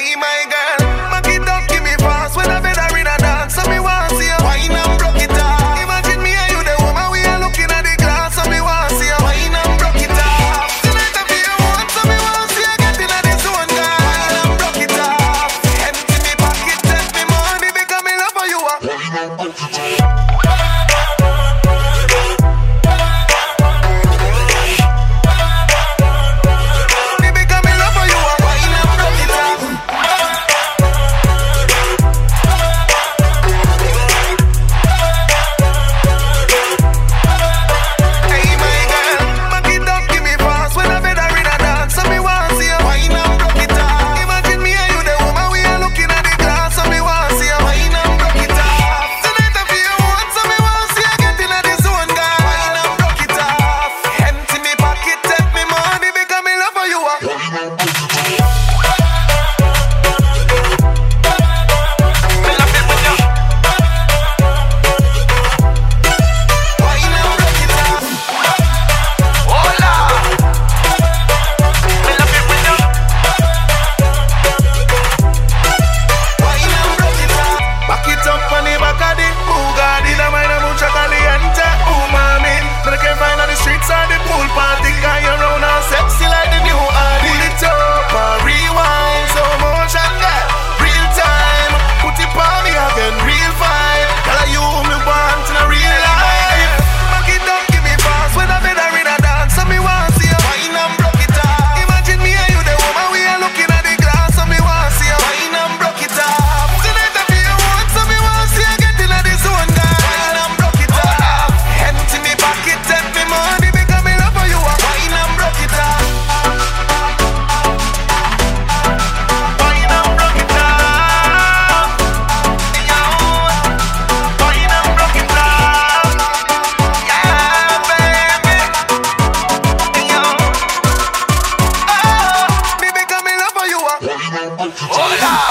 like my girl. Yeah.